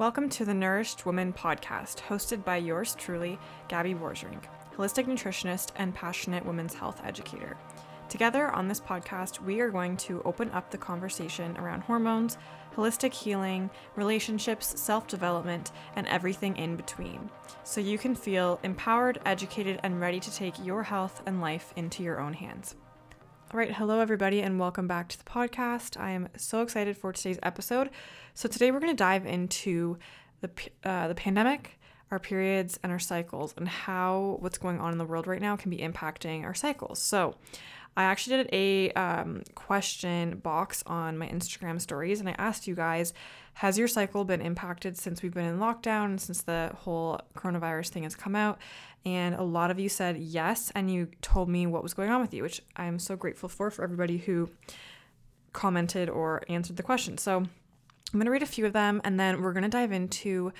Welcome to the Nourished Woman podcast, hosted by yours truly, Gabby Borgerink, holistic nutritionist and passionate women's health educator. Together on this podcast, we are going to open up the conversation around hormones, holistic healing, relationships, self development, and everything in between, so you can feel empowered, educated, and ready to take your health and life into your own hands. All right, hello everybody, and welcome back to the podcast. I am so excited for today's episode. So today we're going to dive into the uh, the pandemic, our periods, and our cycles, and how what's going on in the world right now can be impacting our cycles. So I actually did a um, question box on my Instagram stories and I asked you guys, has your cycle been impacted since we've been in lockdown since the whole coronavirus thing has come out? And a lot of you said yes, and you told me what was going on with you, which I'm so grateful for, for everybody who commented or answered the question. So I'm going to read a few of them and then we're going to dive into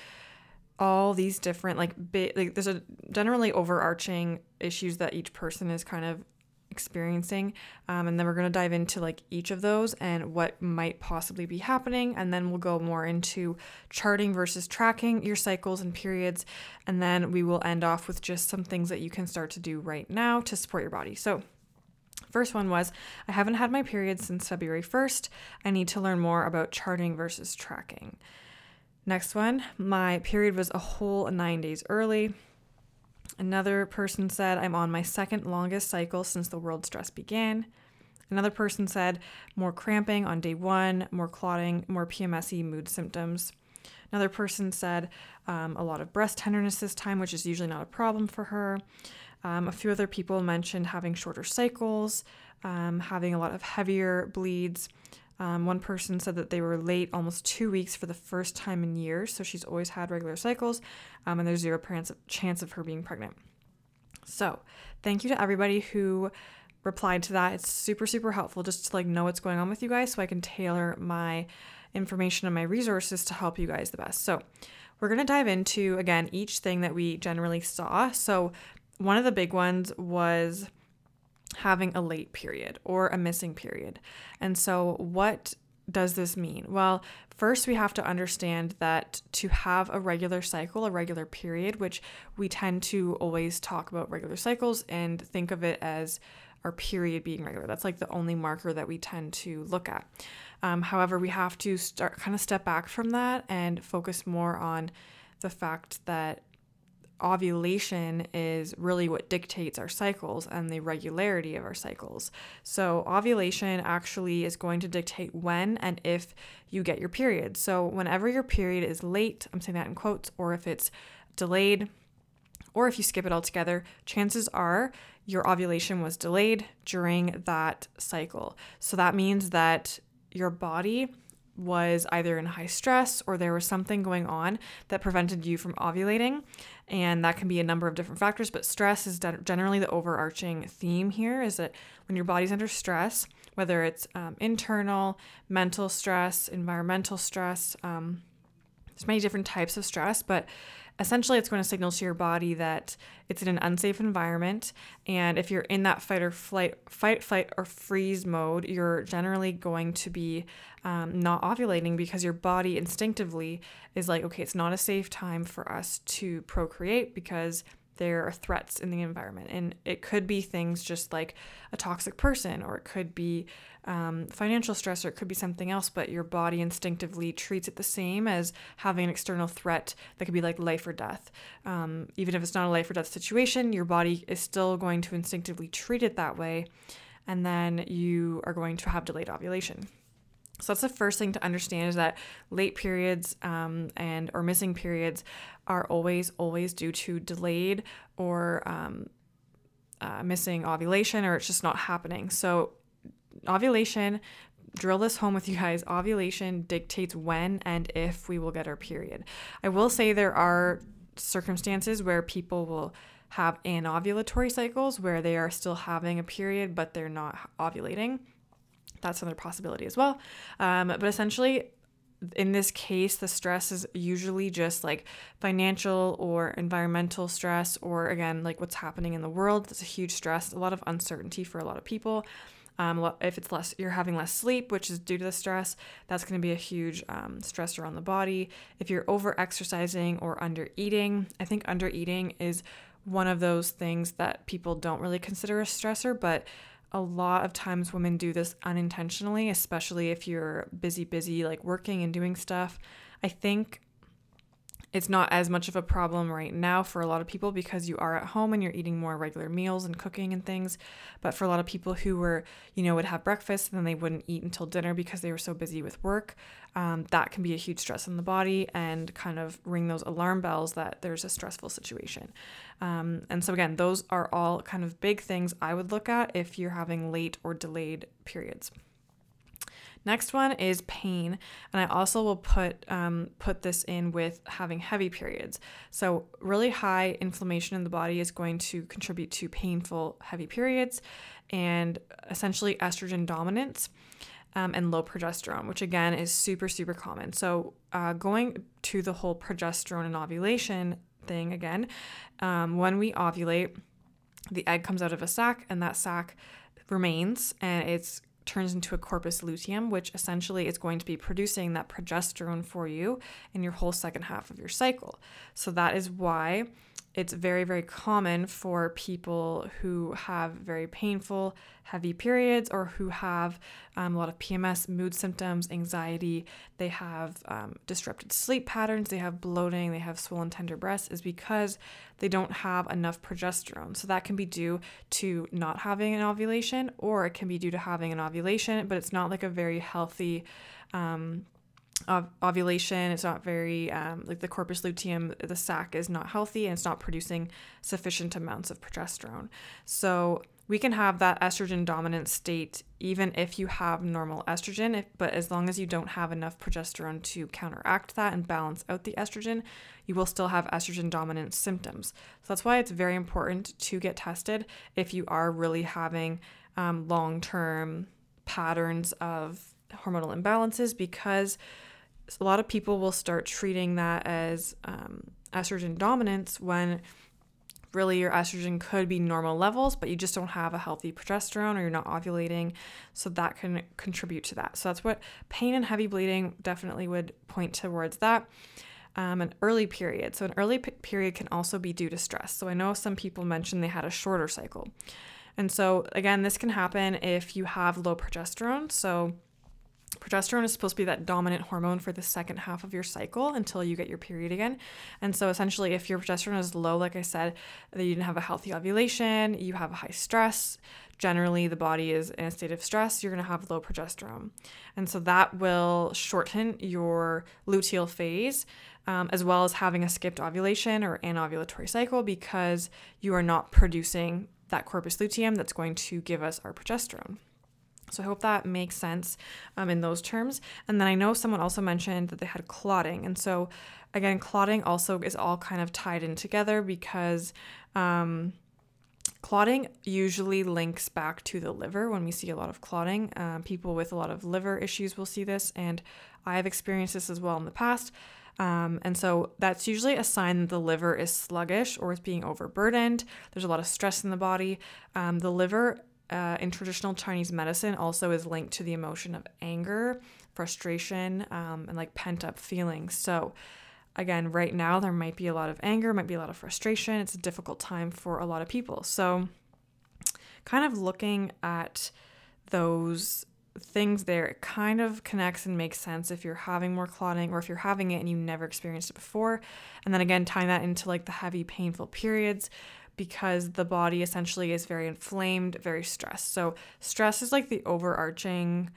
all these different like like there's a generally overarching issues that each person is kind of experiencing. Um, and then we're going to dive into like each of those and what might possibly be happening. And then we'll go more into charting versus tracking your cycles and periods. And then we will end off with just some things that you can start to do right now to support your body. So, First one was I haven't had my period since February 1st. I need to learn more about charting versus tracking. Next one, my period was a whole nine days early. Another person said, I'm on my second longest cycle since the world stress began. Another person said, more cramping on day one, more clotting, more PMSy mood symptoms. Another person said, um, a lot of breast tenderness this time, which is usually not a problem for her. Um, a few other people mentioned having shorter cycles, um, having a lot of heavier bleeds. Um, one person said that they were late almost two weeks for the first time in years, so she's always had regular cycles, um, and there's zero chance of her being pregnant. So, thank you to everybody who replied to that. It's super, super helpful just to like know what's going on with you guys so I can tailor my information and my resources to help you guys the best. So, we're going to dive into again each thing that we generally saw. So, one of the big ones was having a late period or a missing period. And so, what does this mean? Well, first we have to understand that to have a regular cycle, a regular period, which we tend to always talk about regular cycles and think of it as our period being regular. That's like the only marker that we tend to look at. Um, however, we have to start kind of step back from that and focus more on the fact that ovulation is really what dictates our cycles and the regularity of our cycles. So, ovulation actually is going to dictate when and if you get your period. So, whenever your period is late, I'm saying that in quotes, or if it's delayed, or if you skip it altogether, chances are your ovulation was delayed during that cycle. So, that means that your body was either in high stress or there was something going on that prevented you from ovulating. And that can be a number of different factors, but stress is generally the overarching theme here is that when your body's under stress, whether it's um, internal, mental stress, environmental stress, um, there's many different types of stress, but essentially it's going to signal to your body that it's in an unsafe environment and if you're in that fight or flight fight flight or freeze mode you're generally going to be um, not ovulating because your body instinctively is like okay it's not a safe time for us to procreate because there are threats in the environment. And it could be things just like a toxic person, or it could be um, financial stress, or it could be something else, but your body instinctively treats it the same as having an external threat that could be like life or death. Um, even if it's not a life or death situation, your body is still going to instinctively treat it that way. And then you are going to have delayed ovulation. So that's the first thing to understand is that late periods um, and or missing periods are always always due to delayed or um, uh, missing ovulation or it's just not happening. So ovulation, drill this home with you guys. Ovulation dictates when and if we will get our period. I will say there are circumstances where people will have anovulatory cycles where they are still having a period but they're not ovulating that's another possibility as well. Um, but essentially, in this case, the stress is usually just like financial or environmental stress, or again, like what's happening in the world. That's a huge stress, a lot of uncertainty for a lot of people. Um, if it's less, you're having less sleep, which is due to the stress, that's going to be a huge um, stressor on the body. If you're over exercising or under eating, I think under eating is one of those things that people don't really consider a stressor, but a lot of times women do this unintentionally, especially if you're busy, busy, like working and doing stuff. I think it's not as much of a problem right now for a lot of people because you are at home and you're eating more regular meals and cooking and things. But for a lot of people who were, you know, would have breakfast and then they wouldn't eat until dinner because they were so busy with work, um, that can be a huge stress on the body and kind of ring those alarm bells that there's a stressful situation. Um, and so, again, those are all kind of big things I would look at if you're having late or delayed periods. Next one is pain, and I also will put um, put this in with having heavy periods. So really high inflammation in the body is going to contribute to painful heavy periods, and essentially estrogen dominance. Um, and low progesterone, which again is super, super common. So, uh, going to the whole progesterone and ovulation thing again, um, when we ovulate, the egg comes out of a sac, and that sac remains and it's turns into a corpus luteum, which essentially is going to be producing that progesterone for you in your whole second half of your cycle. So that is why it's very, very common for people who have very painful, heavy periods or who have um, a lot of PMS, mood symptoms, anxiety. They have um, disrupted sleep patterns, they have bloating, they have swollen, tender breasts, is because they don't have enough progesterone. So that can be due to not having an ovulation, or it can be due to having an ovulation, but it's not like a very healthy. Um, ov- ovulation. It's not very um, like the corpus luteum, the sac is not healthy and it's not producing sufficient amounts of progesterone. So we can have that estrogen dominant state even if you have normal estrogen, if, but as long as you don't have enough progesterone to counteract that and balance out the estrogen, you will still have estrogen dominant symptoms. So that's why it's very important to get tested if you are really having um, long term patterns of hormonal imbalances because a lot of people will start treating that as um, estrogen dominance when really your estrogen could be normal levels, but you just don't have a healthy progesterone or you're not ovulating. So that can contribute to that. So that's what pain and heavy bleeding definitely would point towards that. Um, an early period. So, an early p- period can also be due to stress. So, I know some people mentioned they had a shorter cycle. And so, again, this can happen if you have low progesterone. So, Progesterone is supposed to be that dominant hormone for the second half of your cycle until you get your period again. And so, essentially, if your progesterone is low, like I said, that you didn't have a healthy ovulation, you have a high stress, generally the body is in a state of stress, you're going to have low progesterone. And so, that will shorten your luteal phase. Um, as well as having a skipped ovulation or anovulatory cycle because you are not producing that corpus luteum that's going to give us our progesterone. So I hope that makes sense um, in those terms. And then I know someone also mentioned that they had clotting. And so again, clotting also is all kind of tied in together because um, clotting usually links back to the liver when we see a lot of clotting. Um, people with a lot of liver issues will see this, and I've experienced this as well in the past. Um, and so that's usually a sign that the liver is sluggish or it's being overburdened. There's a lot of stress in the body. Um, the liver uh, in traditional Chinese medicine also is linked to the emotion of anger, frustration, um, and like pent up feelings. So, again, right now there might be a lot of anger, might be a lot of frustration. It's a difficult time for a lot of people. So, kind of looking at those things there, it kind of connects and makes sense if you're having more clotting or if you're having it and you never experienced it before. And then again, tying that into like the heavy, painful periods because the body essentially is very inflamed, very stressed. So, stress is like the overarching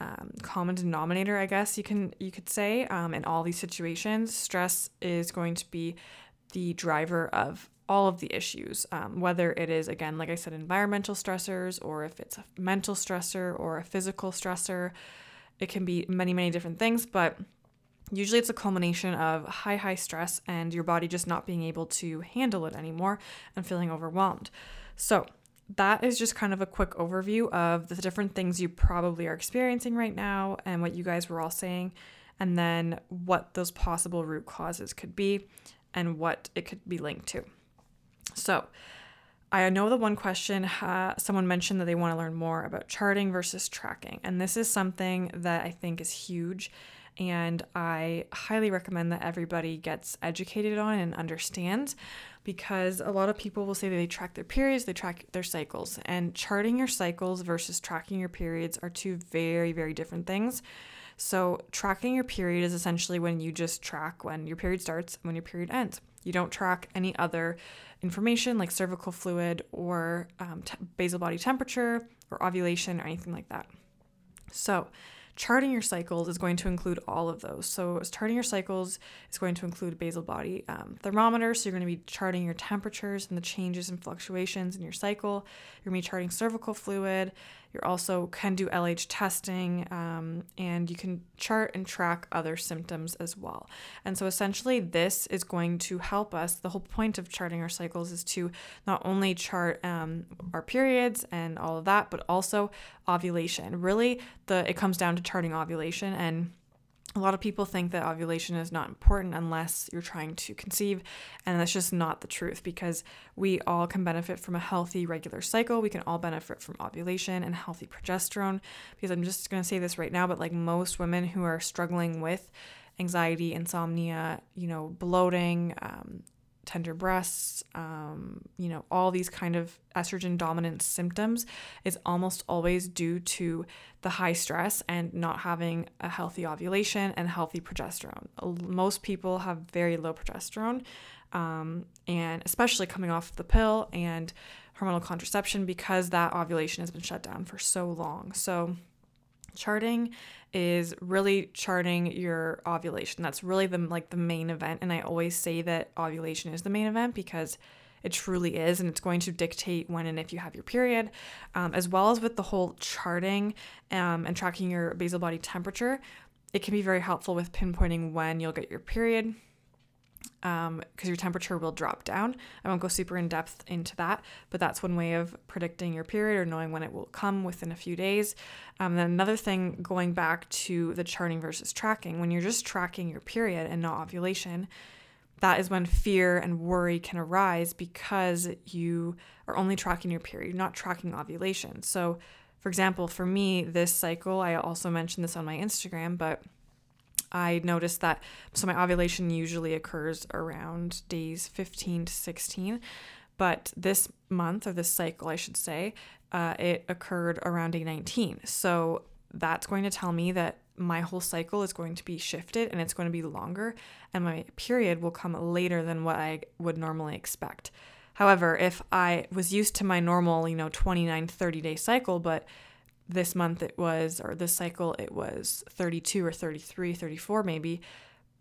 um, common denominator, I guess you can you could say, um, in all these situations. Stress is going to be the driver of all of the issues, um, whether it is again, like I said, environmental stressors, or if it's a mental stressor or a physical stressor. It can be many, many different things, but Usually, it's a culmination of high, high stress and your body just not being able to handle it anymore and feeling overwhelmed. So, that is just kind of a quick overview of the different things you probably are experiencing right now and what you guys were all saying, and then what those possible root causes could be and what it could be linked to. So, I know the one question uh, someone mentioned that they want to learn more about charting versus tracking. And this is something that I think is huge. And I highly recommend that everybody gets educated on and understands because a lot of people will say that they track their periods, they track their cycles. And charting your cycles versus tracking your periods are two very, very different things. So, tracking your period is essentially when you just track when your period starts and when your period ends. You don't track any other information like cervical fluid or um, t- basal body temperature or ovulation or anything like that. So, charting your cycles is going to include all of those. So, charting your cycles is going to include basal body um, thermometer. So, you're going to be charting your temperatures and the changes and fluctuations in your cycle. You're going to be charting cervical fluid. You're also can do LH testing, um, and you can chart and track other symptoms as well. And so essentially, this is going to help us. The whole point of charting our cycles is to not only chart um, our periods and all of that, but also ovulation. Really, the it comes down to charting ovulation and a lot of people think that ovulation is not important unless you're trying to conceive, and that's just not the truth because we all can benefit from a healthy, regular cycle. We can all benefit from ovulation and healthy progesterone. Because I'm just going to say this right now, but like most women who are struggling with anxiety, insomnia, you know, bloating, um, tender breasts, um, you know, all these kind of estrogen dominant symptoms is almost always due to the high stress and not having a healthy ovulation and healthy progesterone. Most people have very low progesterone, um, and especially coming off the pill and hormonal contraception because that ovulation has been shut down for so long. So, charting is really charting your ovulation. That's really the like the main event and I always say that ovulation is the main event because it truly is and it's going to dictate when and if you have your period um, as well as with the whole charting um, and tracking your basal body temperature it can be very helpful with pinpointing when you'll get your period because um, your temperature will drop down. I won't go super in depth into that, but that's one way of predicting your period or knowing when it will come within a few days. Um, then another thing, going back to the charting versus tracking, when you're just tracking your period and not ovulation, that is when fear and worry can arise because you are only tracking your period, not tracking ovulation. So, for example, for me, this cycle, I also mentioned this on my Instagram, but I noticed that so my ovulation usually occurs around days 15 to 16, but this month or this cycle, I should say, uh, it occurred around day 19. So that's going to tell me that my whole cycle is going to be shifted and it's going to be longer, and my period will come later than what I would normally expect. However, if I was used to my normal, you know, 29, 30 day cycle, but this month it was, or this cycle it was 32 or 33, 34 maybe,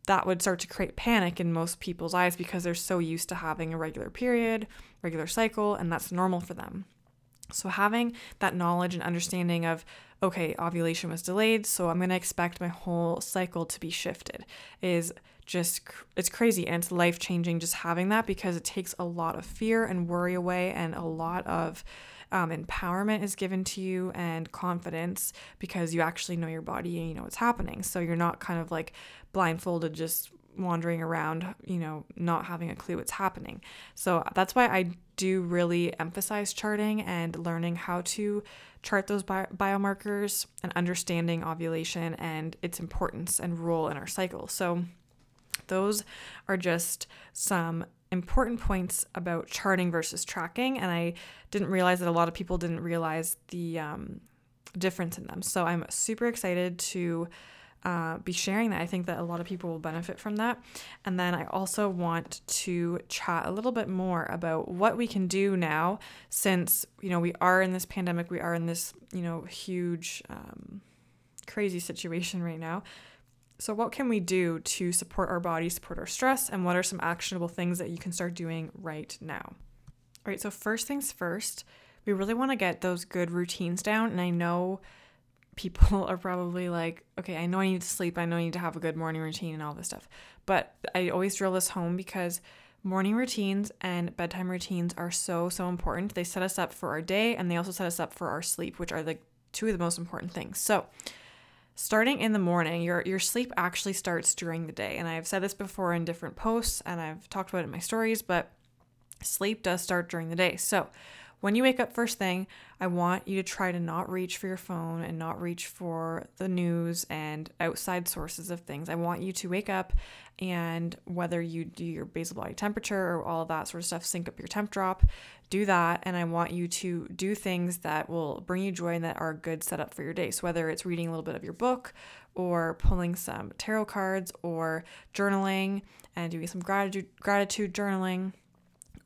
that would start to create panic in most people's eyes because they're so used to having a regular period, regular cycle, and that's normal for them. So, having that knowledge and understanding of, okay, ovulation was delayed, so I'm going to expect my whole cycle to be shifted is just, it's crazy and it's life changing just having that because it takes a lot of fear and worry away and a lot of um, empowerment is given to you and confidence because you actually know your body and you know what's happening. So you're not kind of like blindfolded just wandering around, you know, not having a clue what's happening. So that's why I do really emphasize charting and learning how to chart those bi- biomarkers and understanding ovulation and its importance and role in our cycle. So those are just some important points about charting versus tracking, and I didn't realize that a lot of people didn't realize the um, difference in them. So I'm super excited to uh, be sharing that. I think that a lot of people will benefit from that. And then I also want to chat a little bit more about what we can do now since, you know, we are in this pandemic, we are in this, you know, huge, um, crazy situation right now. So, what can we do to support our body, support our stress, and what are some actionable things that you can start doing right now? All right, so first things first, we really want to get those good routines down. And I know people are probably like, okay, I know I need to sleep, I know I need to have a good morning routine and all this stuff. But I always drill this home because morning routines and bedtime routines are so, so important. They set us up for our day and they also set us up for our sleep, which are the two of the most important things. So, starting in the morning, your your sleep actually starts during the day. And I've said this before in different posts and I've talked about it in my stories, but sleep does start during the day. So, when you wake up first thing, I want you to try to not reach for your phone and not reach for the news and outside sources of things. I want you to wake up and whether you do your basal body temperature or all that sort of stuff, sync up your Tempdrop, do that. And I want you to do things that will bring you joy and that are a good setup for your day. So, whether it's reading a little bit of your book or pulling some tarot cards or journaling and doing some gratitude, gratitude journaling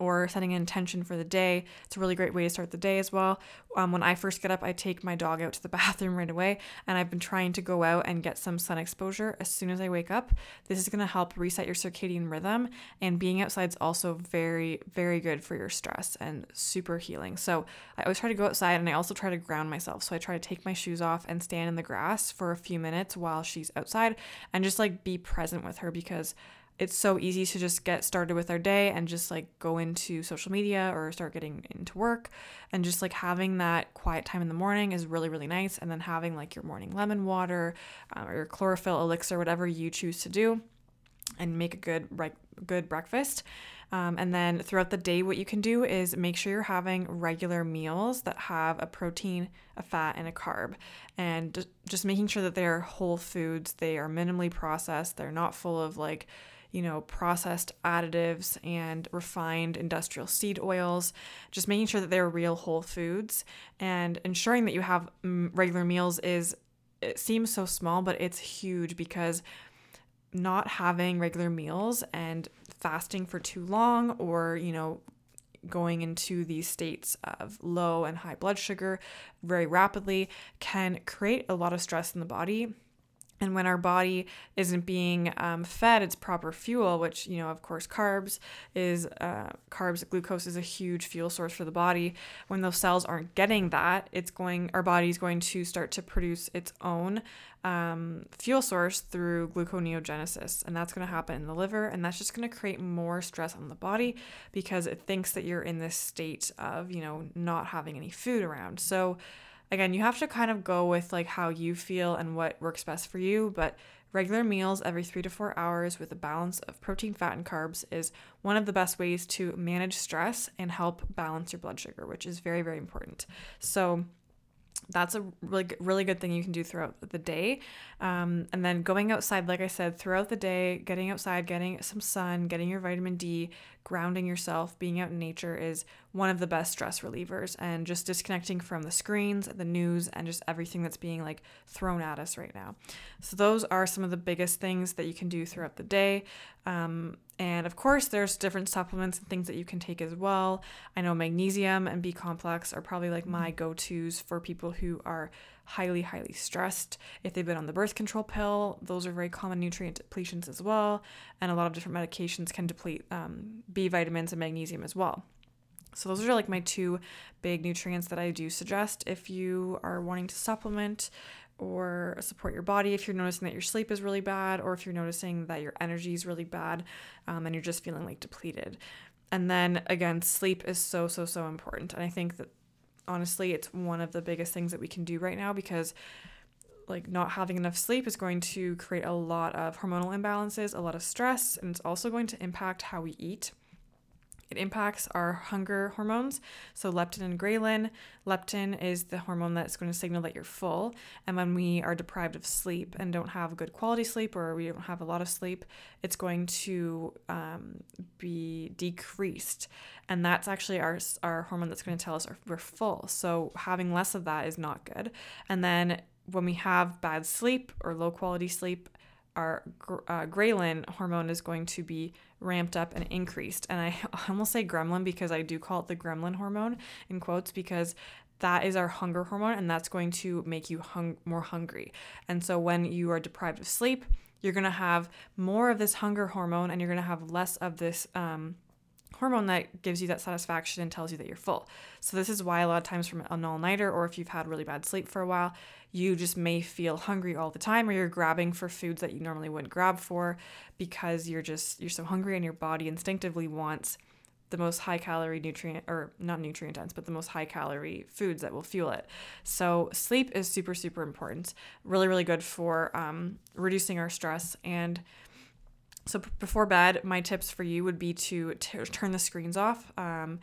or setting an intention for the day. It's a really great way to start the day as well. Um, when I first get up, I take my dog out to the bathroom right away, and I've been trying to go out and get some sun exposure as soon as I wake up. This is going to help reset your circadian rhythm, and being outside is also very, very good for your stress and super healing. So I always try to go outside, and I also try to ground myself. So I try to take my shoes off and stand in the grass for a few minutes while she's outside and just like be present with her because it's so easy to just get started with our day and just like go into social media or start getting into work. And just like having that quiet time in the morning is really really nice. And then having like your morning lemon water um, or your chlorophyll elixir whatever you choose to do and make a good right good breakfast. Um, and then throughout the day what you can do is make sure you're having regular meals that have a protein a fat and a carb. And just making sure that they're whole foods they are minimally processed they're not full of like you know, processed additives and refined industrial seed oils, just making sure that they're real whole foods. And ensuring that you have mm, regular meals is it seems so small, but it's huge because not having regular meals and fasting for too long or, you know, going into these states of low and high blood sugar very rapidly can create a lot of stress in the body and when our body isn't being um, fed its proper fuel, which, you know, of course, carbs is, uh, carbs, glucose is a huge fuel source for the body. When those cells aren't getting that, it's going, our body's going to start to produce its own um, fuel source through gluconeogenesis. And that's going to happen in the liver. And that's just going to create more stress on the body because it thinks that you're in this state of, you know, not having any food around. So, again, you have to kind of go with like how you feel and what works best for you, but regular meals every 3 to 4 hours with a balance of protein, fat and carbs is one of the best ways to manage stress and help balance your blood sugar, which is very very important. So that's a really really good thing you can do throughout the day um, and then going outside like i said throughout the day getting outside getting some sun getting your vitamin d grounding yourself being out in nature is one of the best stress relievers and just disconnecting from the screens the news and just everything that's being like thrown at us right now so those are some of the biggest things that you can do throughout the day um, and of course, there's different supplements and things that you can take as well. I know magnesium and B complex are probably like my mm-hmm. go tos for people who are highly, highly stressed. If they've been on the birth control pill, those are very common nutrient depletions as well. And a lot of different medications can deplete um, B vitamins and magnesium as well. So, those are like my two big nutrients that I do suggest if you are wanting to supplement or support your body if you're noticing that your sleep is really bad or if you're noticing that your energy is really bad um, and you're just feeling like depleted. And then again, sleep is so, so, so important. And I think that honestly, it's one of the biggest things that we can do right now because like not having enough sleep is going to create a lot of hormonal imbalances, a lot of stress, and it's also going to impact how we eat. It impacts our hunger hormones, so leptin and ghrelin. Leptin is the hormone that's going to signal that you're full. And when we are deprived of sleep and don't have good quality sleep or we don't have a lot of sleep, it's going to um, be decreased. And that's actually our, our hormone that's going to tell us we're full. So having less of that is not good. And then when we have bad sleep or low quality sleep, our uh, ghrelin hormone is going to be ramped up and increased. And I almost say gremlin because I do call it the gremlin hormone in quotes because that is our hunger hormone and that's going to make you hung- more hungry. And so when you are deprived of sleep, you're going to have more of this hunger hormone and you're going to have less of this um, hormone that gives you that satisfaction and tells you that you're full. So this is why a lot of times from an all-nighter or if you've had really bad sleep for a while, you just may feel hungry all the time or you're grabbing for foods that you normally wouldn't grab for because you're just you're so hungry and your body instinctively wants the most high calorie nutrient or not nutrient dense but the most high calorie foods that will fuel it so sleep is super super important really really good for um, reducing our stress and So before bed, my tips for you would be to t- turn the screens off. Um,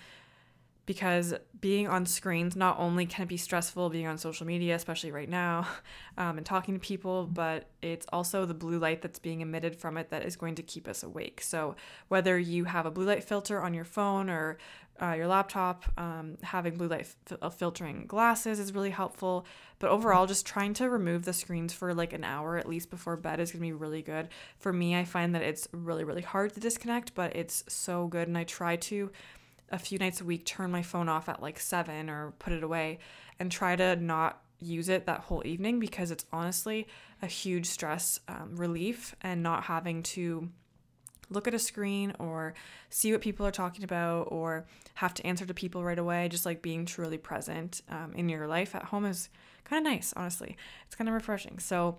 because being on screens not only can it be stressful being on social media especially right now um, and talking to people but it's also the blue light that's being emitted from it that is going to keep us awake. So whether you have a blue light filter on your phone or uh, your laptop um, having blue light f- uh, filtering glasses is really helpful. But overall just trying to remove the screens for like an hour at least before bed is going to be really good. For me i find that it's really really hard to disconnect but it's so good and i try to a few nights a week turn my phone off at like seven or put it away and try to not use it that whole evening because it's honestly a huge stress um, relief and not having to look at a screen or see what people are talking about or have to answer to people right away. Just like being truly present um, in your life at home is kind of nice honestly it's kind of refreshing so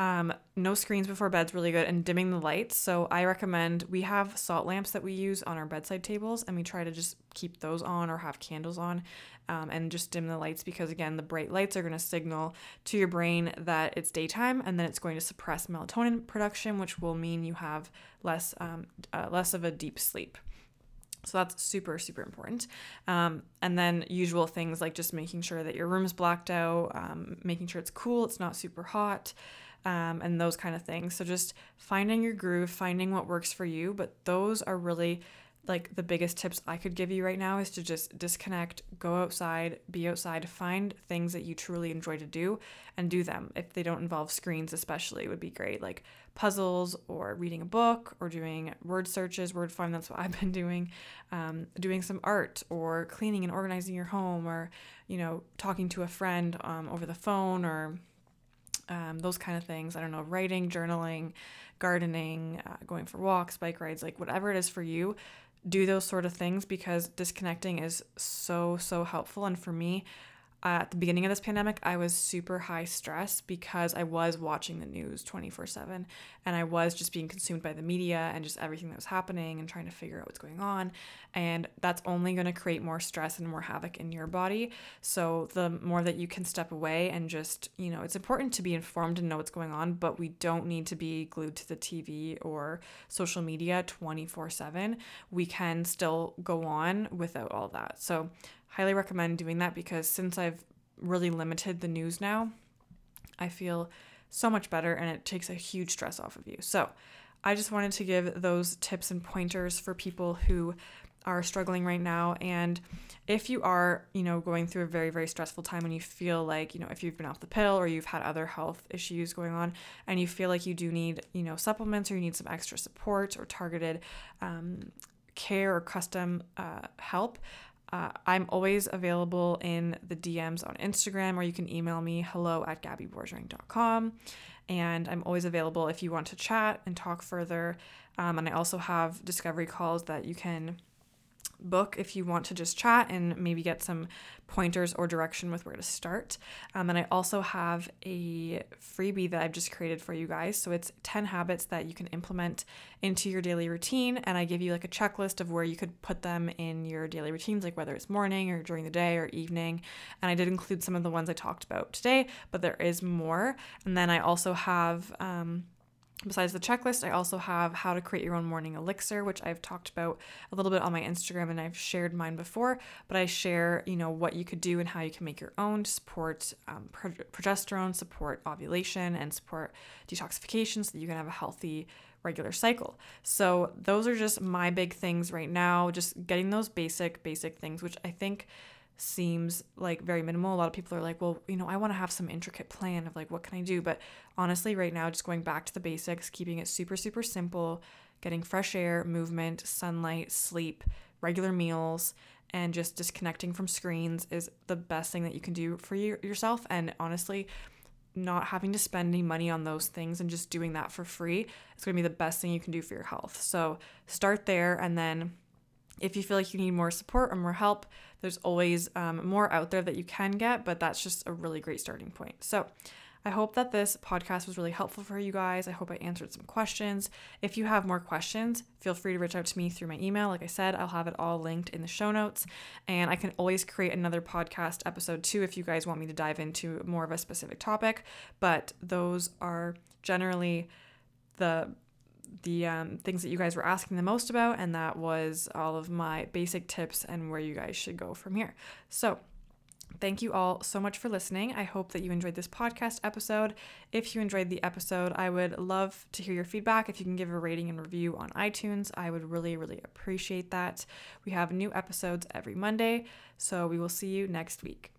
um, no screens before bed's really good and dimming the lights. So I recommend we have salt lamps that we use on our bedside tables and we try to just keep those on or have candles on um, and just dim the lights because again the bright lights are going to signal to your brain that it's daytime and then it's going to suppress melatonin production which will mean you have less um, uh, less of a deep sleep. So that's super, super important. Um, and then usual things like just making sure that your room's blacked out, um, making sure it's cool, it's not super hot, um, and those kind of things. So just finding your groove, finding what works for you. But those are really like the biggest tips I could give you right now is to just disconnect, go outside, be outside, find things that you truly enjoy to do and do them. If they don't involve screens, especially, would be great. Like puzzles or reading a book or doing word searches, word farm. That's what I've been doing. Um, doing some art or cleaning and organizing your home or, you know, talking to a friend um, over the phone or um, those kind of things. I don't know, writing, journaling, gardening, uh, going for walks, bike rides, like whatever it is for you, do those sort of things because disconnecting is so, so helpful. And for me, at the beginning of this pandemic, I was super high stress because I was watching the news 24 7 and I was just being consumed by the media and just everything that was happening and trying to figure out what's going on. And that's only going to create more stress and more havoc in your body. So, the more that you can step away and just, you know, it's important to be informed and know what's going on, but we don't need to be glued to the TV or social media 24 7. We can still go on without all that. So, highly recommend doing that because since I've really limited the news now, I feel so much better and it takes a huge stress off of you. So, I just wanted to give those tips and pointers for people who are struggling right now and if you are, you know, going through a very very stressful time and you feel like, you know, if you've been off the pill or you've had other health issues going on and you feel like you do need, you know, supplements or you need some extra support or targeted um, care or custom uh, help, uh, I'm always available in the DMs on Instagram, or you can email me hello at gabbyborgerink.com. And I'm always available if you want to chat and talk further. Um, and I also have discovery calls that you can book if you want to just chat and maybe get some pointers or direction with where to start. Um, and I also have a freebie that I've just created for you guys. So it's 10 habits that you can implement into your daily routine. And I give you like a checklist of where you could put them in your daily routines, like whether it's morning or during the day or evening. And I did include some of the ones I talked about today, but there is more. And then I also have, um, Besides the checklist, I also have how to create your own morning elixir, which I've talked about a little bit on my Instagram and I've shared mine before, but I share, you know, what you could do and how you can make your own to support um, progesterone, support ovulation, and support detoxification so that you can have a healthy regular cycle. So those are just my big things right now, just getting those basic, basic things, which I think seems like very minimal. A lot of people are like, well, you know, I want to have some intricate plan of like, what can I do? But honestly, right now, just going back to the basics, keeping it super, super simple, getting fresh air, movement, sunlight, sleep, regular meals, and just disconnecting from screens is the best thing that you can do for you, yourself. And honestly, not having to spend any money on those things and just doing that for free is going to be the best thing you can do for your health. So start there and then if you feel like you need more support or more help, there's always um, more out there that you can get, but that's just a really great starting point. So, I hope that this podcast was really helpful for you guys. I hope I answered some questions. If you have more questions, feel free to reach out to me through my email. Like I said, I'll have it all linked in the show notes. And I can always create another podcast episode too if you guys want me to dive into more of a specific topic. But those are generally the the um, things that you guys were asking the most about, and that was all of my basic tips and where you guys should go from here. So, Thank you all so much for listening. I hope that you enjoyed this podcast episode. If you enjoyed the episode, I would love to hear your feedback. If you can give a rating and review on iTunes, I would really, really appreciate that. We have new episodes every Monday, so we will see you next week.